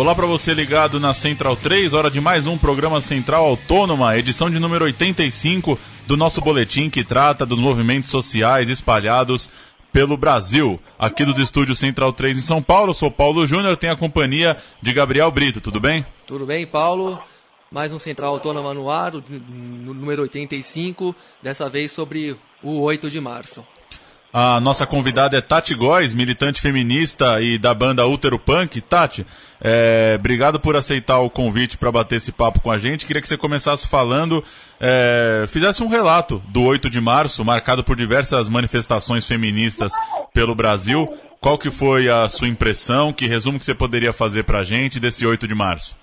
Olá para você ligado na Central 3, hora de mais um programa Central Autônoma, edição de número 85 do nosso boletim que trata dos movimentos sociais espalhados pelo Brasil. Aqui dos estúdios Central 3 em São Paulo, sou Paulo Júnior, tenho a companhia de Gabriel Brito, tudo bem? Tudo bem, Paulo? Mais um Central Autônoma no ar, número 85, dessa vez sobre o 8 de março. A nossa convidada é Tati Góes, militante feminista e da banda Útero Punk. Tati, é, obrigado por aceitar o convite para bater esse papo com a gente. Queria que você começasse falando, é, fizesse um relato do 8 de março, marcado por diversas manifestações feministas pelo Brasil. Qual que foi a sua impressão? Que resumo que você poderia fazer para a gente desse 8 de março?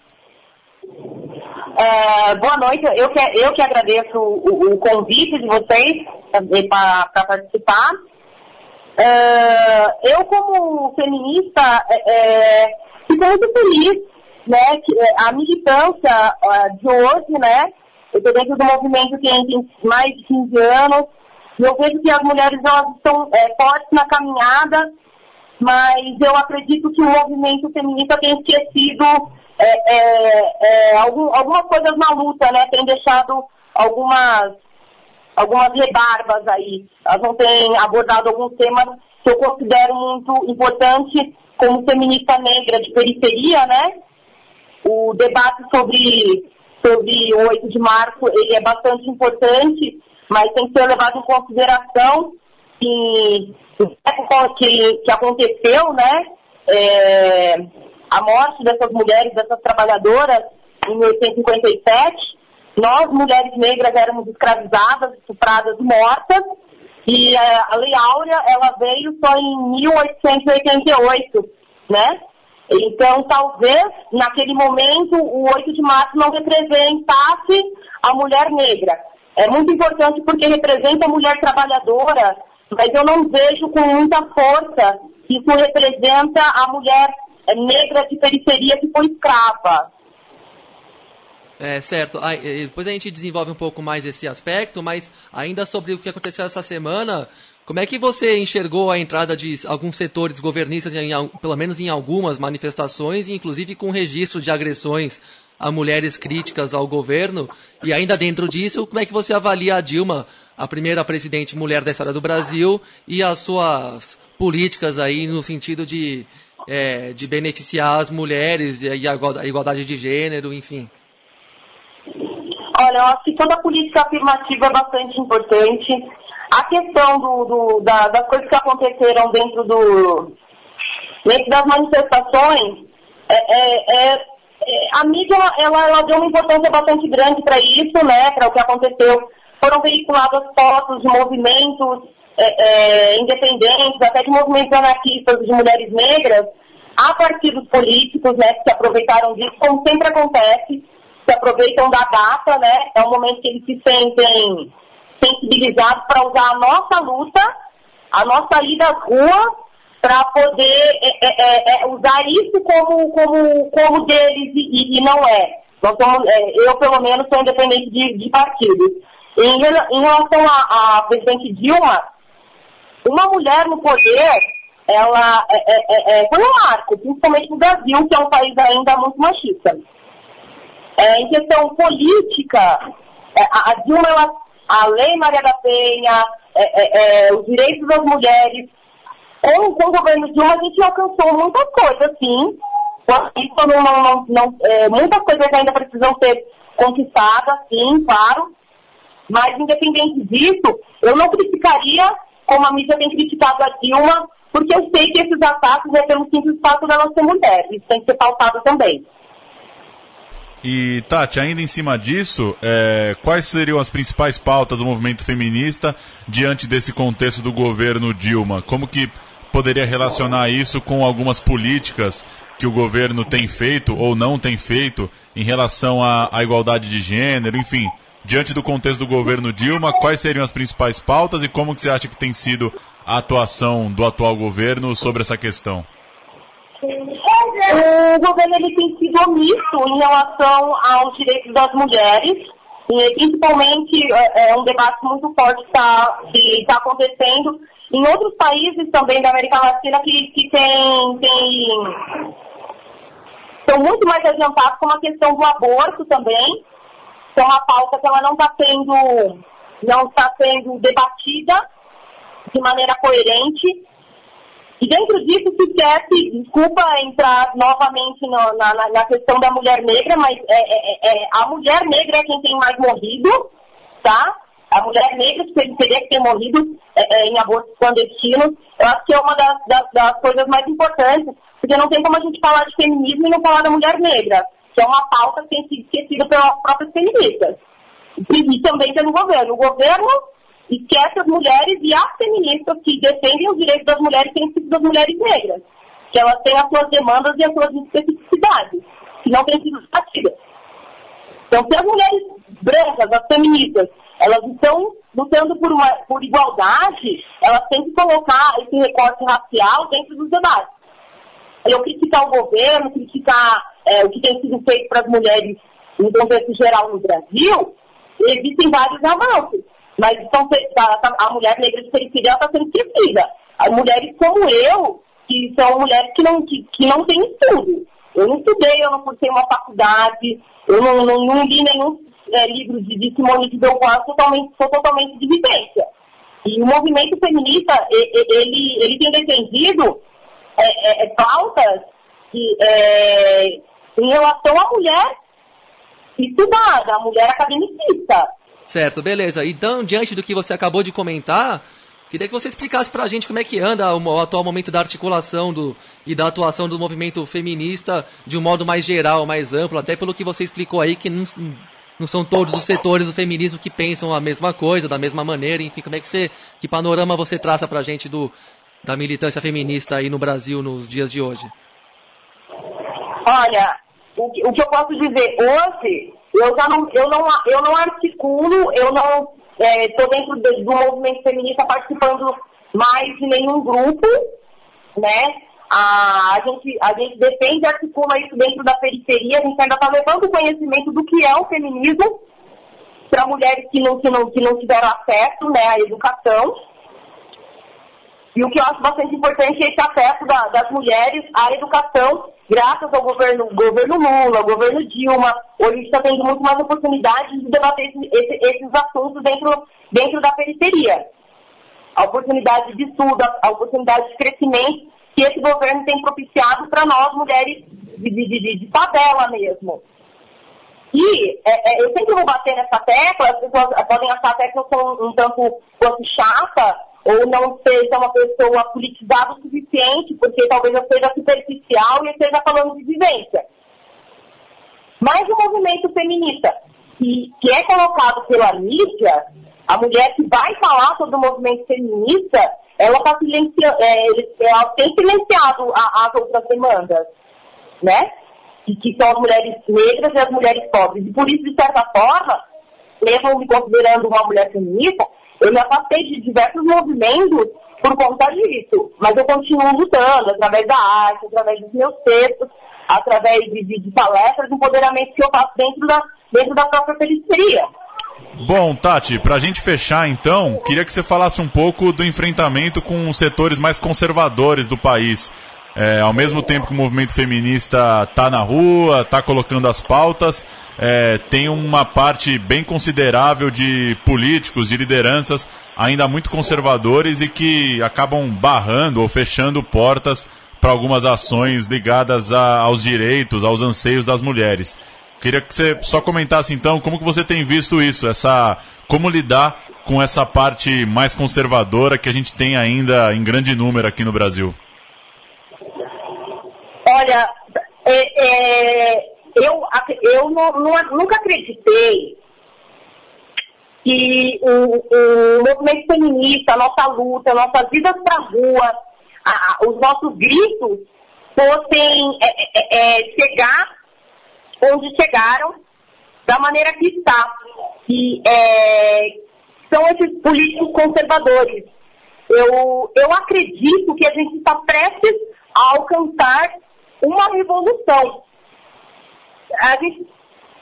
É, boa noite, eu que, eu que agradeço o, o convite de vocês para participar. Uh, eu, como feminista, é, é, fico muito feliz né, que é, a militância uh, de hoje, né, eu estou dentro do movimento que tem mais de 15 anos, e eu vejo que as mulheres elas estão é, fortes na caminhada, mas eu acredito que o movimento feminista tem esquecido é, é, é algum, algumas coisas na luta, né, tem deixado algumas algumas rebarbas aí. Elas não têm abordado alguns temas que eu considero muito importante como feminista negra de periferia, né? O debate sobre, sobre o 8 de março ele é bastante importante, mas tem que ser levado em consideração que, que, que aconteceu, né? É, a morte dessas mulheres, dessas trabalhadoras em 1857, nós, mulheres negras, éramos escravizadas, estupradas, mortas, e é, a Lei Áurea, ela veio só em 1888, né? Então, talvez, naquele momento, o 8 de março não representasse a mulher negra. É muito importante porque representa a mulher trabalhadora, mas eu não vejo com muita força que isso representa a mulher negra de periferia que foi escrava. É, certo. Aí, depois a gente desenvolve um pouco mais esse aspecto, mas ainda sobre o que aconteceu essa semana, como é que você enxergou a entrada de alguns setores governistas, em, pelo menos em algumas manifestações, inclusive com registro de agressões a mulheres críticas ao governo? E ainda dentro disso, como é que você avalia a Dilma, a primeira presidente mulher da história do Brasil, e as suas políticas aí no sentido de, é, de beneficiar as mulheres e a igualdade de gênero, enfim? Olha, eu acho que toda a política afirmativa é bastante importante. A questão do, do da, das coisas que aconteceram dentro, do, dentro das manifestações, é, é, é, é a mídia ela, ela deu uma importância bastante grande para isso, né, para o que aconteceu. Foram veiculadas fotos de movimentos é, independentes, até de movimentos anarquistas de mulheres negras, a partidos políticos né, que se aproveitaram disso, como sempre acontece se aproveitam da data, né? É um momento que eles se sentem sensibilizados para usar a nossa luta, a nossa ida às ruas, para poder é, é, é, é, usar isso como, como, como deles e, e não é. Nós somos, é, eu, pelo menos, sou independente de, de partido. Em, em relação à presidente Dilma, uma mulher no poder, ela é, é, foi um marco, principalmente no Brasil, que é um país ainda muito machista. É, em questão política, é, a, a Dilma, ela, a Lei Maria da Penha, é, é, é os direitos das mulheres, com, com o governo Dilma a gente alcançou muitas coisas, sim. Isso não, não, não é, muitas coisas ainda precisam ser conquistadas, sim, claro. Mas independente disso, eu não criticaria como a mídia tem criticado a Dilma, porque eu sei que esses ataques é pelo simples fato dela ser mulher. Isso tem que ser pautado também. E, Tati, ainda em cima disso, é, quais seriam as principais pautas do movimento feminista diante desse contexto do governo Dilma? Como que poderia relacionar isso com algumas políticas que o governo tem feito ou não tem feito em relação à, à igualdade de gênero, enfim, diante do contexto do governo Dilma, quais seriam as principais pautas e como que você acha que tem sido a atuação do atual governo sobre essa questão? O governo ele tem sido omisso em relação aos direitos das mulheres, e principalmente é, é um debate muito forte tá, que está acontecendo em outros países também da América Latina que, que tem, tem estão muito mais adiantados com a questão do aborto também, que é uma pauta que ela não está sendo, não está sendo debatida de maneira coerente. E dentro disso se esquece, desculpa entrar novamente no, na, na, questão da mulher negra, mas é, é, é, a mulher negra é quem tem mais morrido, tá? A mulher negra teria que ter morrido é, é, em abortos clandestinos. Eu acho que é uma das, das, das, coisas mais importantes, porque não tem como a gente falar de feminismo e não falar da mulher negra, que é uma pauta que tem sido esquecida pelas próprias feministas. E, e também pelo governo. O governo esquece as mulheres e as feministas que defendem os direitos das mulheres têm sido das mulheres negras, que elas têm as suas demandas e as suas especificidades, que não têm sido debatidas. Então, se as mulheres brancas, as feministas, elas estão lutando por, uma, por igualdade, elas têm que colocar esse recorte racial dentro dos debates. Eu criticar o governo, criticar é, o que tem sido feito para as mulheres no contexto geral no Brasil, existem vários avanços. Mas estão, a, mulher negra de periferia está sendo esquecida. As mulheres como eu, que são mulheres que não, que, que não têm estudo. Eu não estudei, eu não cursei uma faculdade, eu não, não, não li nenhum é, livro de, de Simone de Beauvoir, totalmente, sou totalmente de vivência. E o movimento feminista, ele, ele tem defendido é, é, pautas que, é, em relação à mulher estudada, a mulher academicista. Certo, beleza. Então, diante do que você acabou de comentar, queria que você explicasse pra gente como é que anda o, atual momento da articulação do, e da atuação do movimento feminista de um modo mais geral, mais amplo, até pelo que você explicou aí, que não, não são todos os setores do feminismo que pensam a mesma coisa, da mesma maneira, enfim, como é que você, que panorama você traça pra gente do, da militância feminista aí no Brasil nos dias de hoje? Olha, o que eu posso dizer hoje eu já não, eu não, eu não articulo, eu não estou é, dentro do, do movimento feminista participando mais de nenhum grupo, né? A, a, gente, a gente defende e articula isso dentro da periferia, a gente ainda está levando conhecimento do que é o feminismo para mulheres que não, que, não, que não tiveram acesso né, à educação. E o que eu acho bastante importante é esse acesso da, das mulheres à educação graças ao governo, governo Lula, governo Dilma, hoje a gente está tendo muito mais oportunidade de debater esse, esse, esses assuntos dentro, dentro da periferia. A oportunidade de estudo, a oportunidade de crescimento que esse governo tem propiciado para nós, mulheres de, de, de, de favela mesmo. E é, é, eu sempre vou bater nessa tecla, as pessoas podem achar até que eu sou um, um tanto quanto chata, ou não seja uma pessoa politizada o suficiente, porque talvez eu seja superficial e esteja falando de vivência. Mas o movimento feminista, que, que é colocado pela mídia, a mulher que vai falar sobre o movimento feminista, ela, tá silencia, é, ela tem silenciado a, as outras demandas, né? E que são as mulheres negras e as mulheres pobres. E por isso, de certa forma, mesmo me considerando uma mulher feminista, eu me afastei de diversos movimentos por conta disso, mas eu continuo lutando através da arte, através dos meus textos, através de, de, de palestras, empoderamento que eu faço dentro da, dentro da própria periferia. Bom, Tati, para a gente fechar então, queria que você falasse um pouco do enfrentamento com os setores mais conservadores do país. É, ao mesmo tempo que o movimento feminista está na rua, está colocando as pautas, é, tem uma parte bem considerável de políticos, de lideranças ainda muito conservadores e que acabam barrando ou fechando portas para algumas ações ligadas a, aos direitos, aos anseios das mulheres. Queria que você só comentasse então como que você tem visto isso, essa como lidar com essa parte mais conservadora que a gente tem ainda em grande número aqui no Brasil. Olha, é, é, eu, eu não, não, nunca acreditei que o, o, movimento feminista, a nossa luta, nossas vidas para a rua, os nossos gritos fossem é, é, é, chegar onde chegaram da maneira que está. Que é, são esses políticos conservadores. Eu, eu acredito que a gente está prestes a alcançar uma revolução. A gente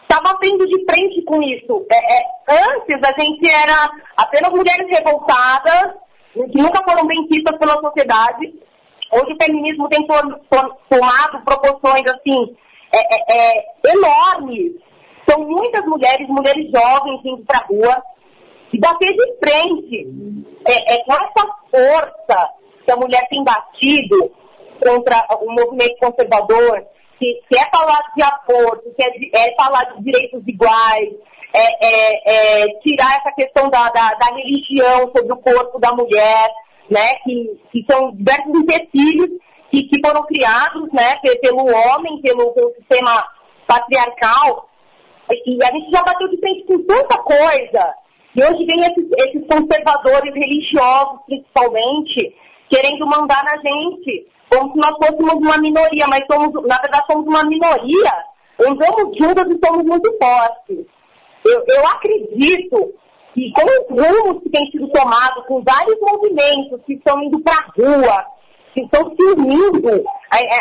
está batendo de frente com isso. É, é, antes a gente era apenas mulheres revoltadas, que nunca foram bem vistas pela sociedade. Hoje o feminismo tem tomado proporções assim é, é, é, enormes. São muitas mulheres, mulheres jovens indo para a rua, e bater de frente é, é, com essa força que a mulher tem batido contra o movimento conservador, que quer falar de aborto, quer é, falar de direitos iguais, é, é, é, tirar essa questão da, da, da, religião sobre o corpo da mulher, né, que, que são diversos empecilhos que, que foram criados né, pelo homem, pelo, pelo sistema patriarcal, e a gente já bateu de frente com tanta coisa, e hoje vem esses, esses conservadores religiosos, principalmente, querendo mandar na gente, como se nós fôssemos uma minoria, mas somos, na verdade somos uma minoria, andamos juntas e somos muito fortes. Eu, eu acredito que com os rumos que têm sido tomados, com vários movimentos que estão indo para a rua, que estão se unindo,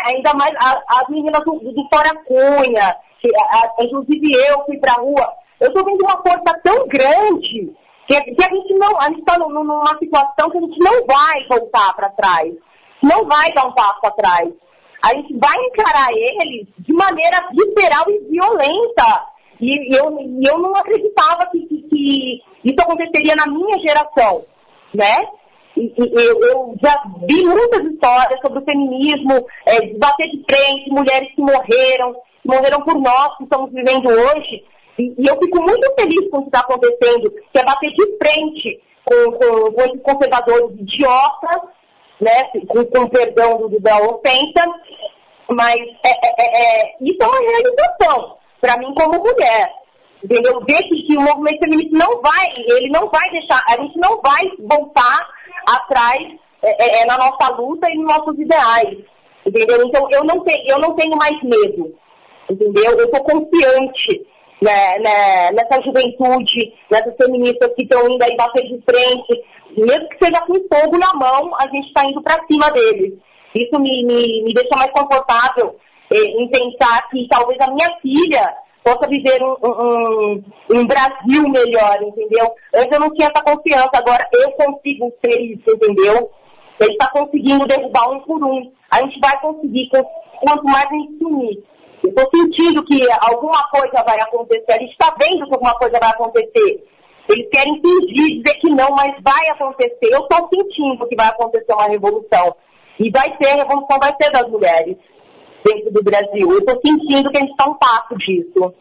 ainda mais as meninas do, do Fora Cunha, que, a, inclusive eu fui para a rua, eu estou vendo uma força tão grande que, que a gente não, a gente está numa situação que a gente não vai voltar para trás, não vai dar um passo atrás. A gente vai encarar eles de maneira visceral e violenta. E eu, eu não acreditava que, que, que isso aconteceria na minha geração, né? E, eu, eu, já vi muitas histórias sobre o feminismo, é, de bater de frente, mulheres que morreram, morreram por nós que estamos vivendo hoje. E, e eu fico muito feliz com o que está acontecendo, que é bater de frente com, com, com esses conservadores idiotas, né, com, com perdão do, da ofensa, mas é, é, é, é, isso é uma realização para mim como mulher. Entendeu? Ver que, o movimento feminista não vai, ele não vai deixar, a gente não vai voltar atrás é, é na nossa luta e nos nossos ideais. Entendeu? Então eu não, te, eu não tenho mais medo. Entendeu? Eu estou confiante né, né, nessa juventude, nessas feministas que estão indo aí bater de frente, mesmo que seja com fogo na mão, a gente está indo para cima deles. Isso me, me, me deixa mais confortável eh, em pensar que talvez a minha filha possa viver um, um, um, Brasil melhor, entendeu? Antes eu não tinha essa confiança, agora eu consigo ser isso, entendeu? Ele está conseguindo derrubar um por um. A gente vai conseguir, quanto mais a gente se unir. Eu estou sentindo que alguma coisa vai acontecer. A gente está vendo que alguma coisa vai acontecer. Eles querem fingir, dizer que não, mas vai acontecer. Eu estou sentindo que vai acontecer uma revolução. E vai ser, a revolução vai ser das mulheres dentro do Brasil. Eu estou sentindo que a gente está um passo disso.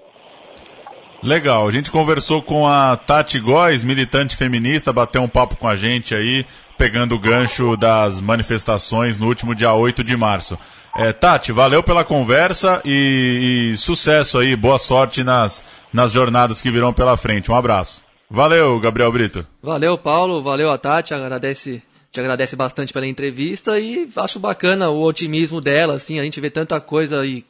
Legal, a gente conversou com a Tati Góes, militante feminista, bateu um papo com a gente aí, pegando o gancho das manifestações no último dia 8 de março. É, Tati, valeu pela conversa e, e, sucesso aí, boa sorte nas, nas jornadas que virão pela frente. Um abraço. Valeu, Gabriel Brito. Valeu, Paulo, valeu a Tati, agradece, te agradece bastante pela entrevista e acho bacana o otimismo dela, assim, a gente vê tanta coisa e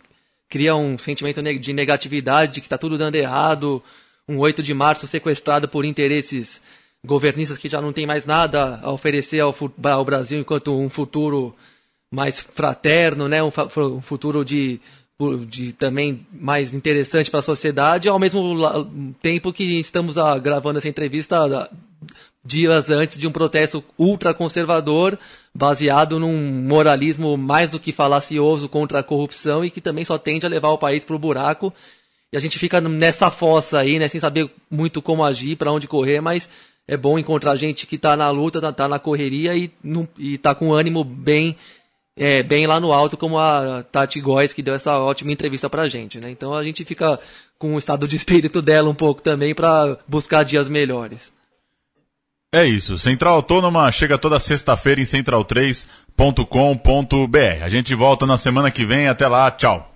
cria um sentimento de negatividade, de que está tudo dando errado, um 8 de março sequestrado por interesses governistas que já não tem mais nada a oferecer ao, ao Brasil enquanto um futuro mais fraterno, né? um, um futuro de, de também mais interessante para a sociedade, ao mesmo tempo que estamos a, gravando essa entrevista dias antes de um protesto ultraconservador, baseado num moralismo mais do que falacioso contra a corrupção e que também só tende a levar o país para o buraco. E a gente fica nessa fossa aí, né, sem saber muito como agir, para onde correr, mas é bom encontrar gente que está na luta, está tá na correria e, está com ânimo bem é, bem lá no alto, como a Tati Góes, que deu essa ótima entrevista pra gente, né? Então a gente fica com o estado de espírito dela um pouco também para buscar dias melhores. É isso. Central Autônoma chega toda sexta-feira em central3.com.br. A gente volta na semana que vem. Até lá. Tchau.